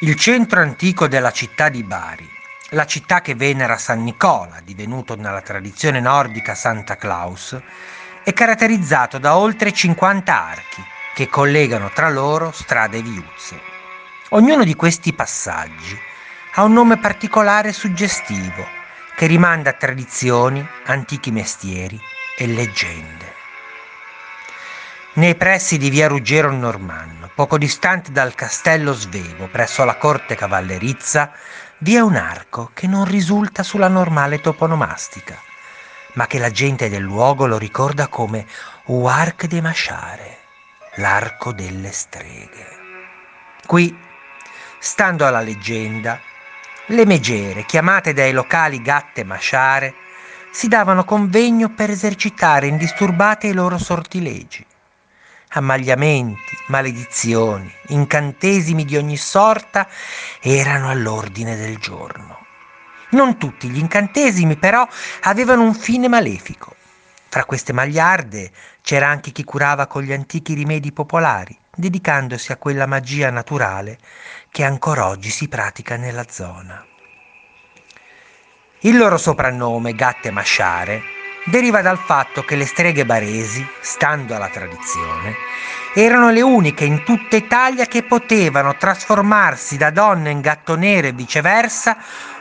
Il centro antico della città di Bari, la città che venera San Nicola, divenuto nella tradizione nordica Santa Claus, è caratterizzato da oltre 50 archi che collegano tra loro strade e viuzze. Ognuno di questi passaggi ha un nome particolare e suggestivo che rimanda a tradizioni, antichi mestieri e leggende. Nei pressi di via Ruggero Normanno, poco distante dal castello Svevo, presso la corte cavallerizza, vi è un arco che non risulta sulla normale toponomastica, ma che la gente del luogo lo ricorda come Uarc de Masciare, l'arco delle streghe. Qui, stando alla leggenda, le megere, chiamate dai locali gatte masciare, si davano convegno per esercitare indisturbate i loro sortilegi ammagliamenti, maledizioni, incantesimi di ogni sorta erano all'ordine del giorno. Non tutti gli incantesimi però avevano un fine malefico. Fra queste magliarde c'era anche chi curava con gli antichi rimedi popolari, dedicandosi a quella magia naturale che ancora oggi si pratica nella zona. Il loro soprannome, Gatte Masciare, deriva dal fatto che le streghe baresi, stando alla tradizione, erano le uniche in tutta Italia che potevano trasformarsi da donne in gatto nero e viceversa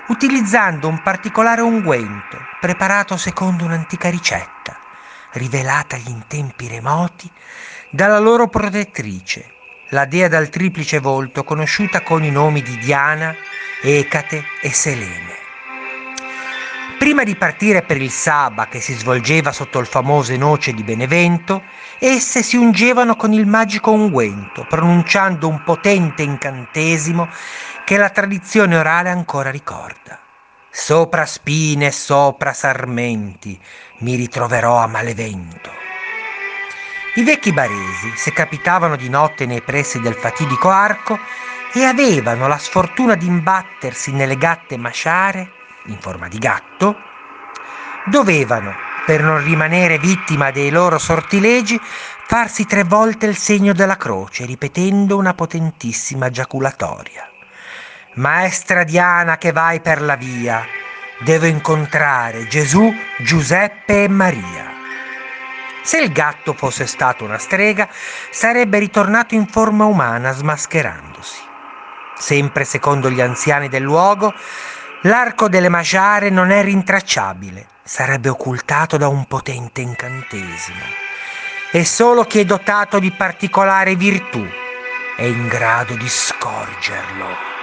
utilizzando un particolare unguento preparato secondo un'antica ricetta, rivelatagli in tempi remoti dalla loro protettrice, la dea dal triplice volto conosciuta con i nomi di Diana, Ecate e Selene. Prima di partire per il Saba che si svolgeva sotto il famoso noce di Benevento, esse si ungevano con il magico unguento, pronunciando un potente incantesimo che la tradizione orale ancora ricorda. Sopra spine sopra sarmenti mi ritroverò a malevento. I vecchi baresi, se capitavano di notte nei pressi del fatidico arco e avevano la sfortuna di imbattersi nelle gatte masciare, in forma di gatto, dovevano, per non rimanere vittima dei loro sortilegi, farsi tre volte il segno della croce, ripetendo una potentissima giaculatoria. Maestra Diana che vai per la via, devo incontrare Gesù, Giuseppe e Maria. Se il gatto fosse stato una strega, sarebbe ritornato in forma umana smascherandosi. Sempre secondo gli anziani del luogo, L'arco delle magiare non è rintracciabile, sarebbe occultato da un potente incantesimo. E solo chi è dotato di particolare virtù è in grado di scorgerlo.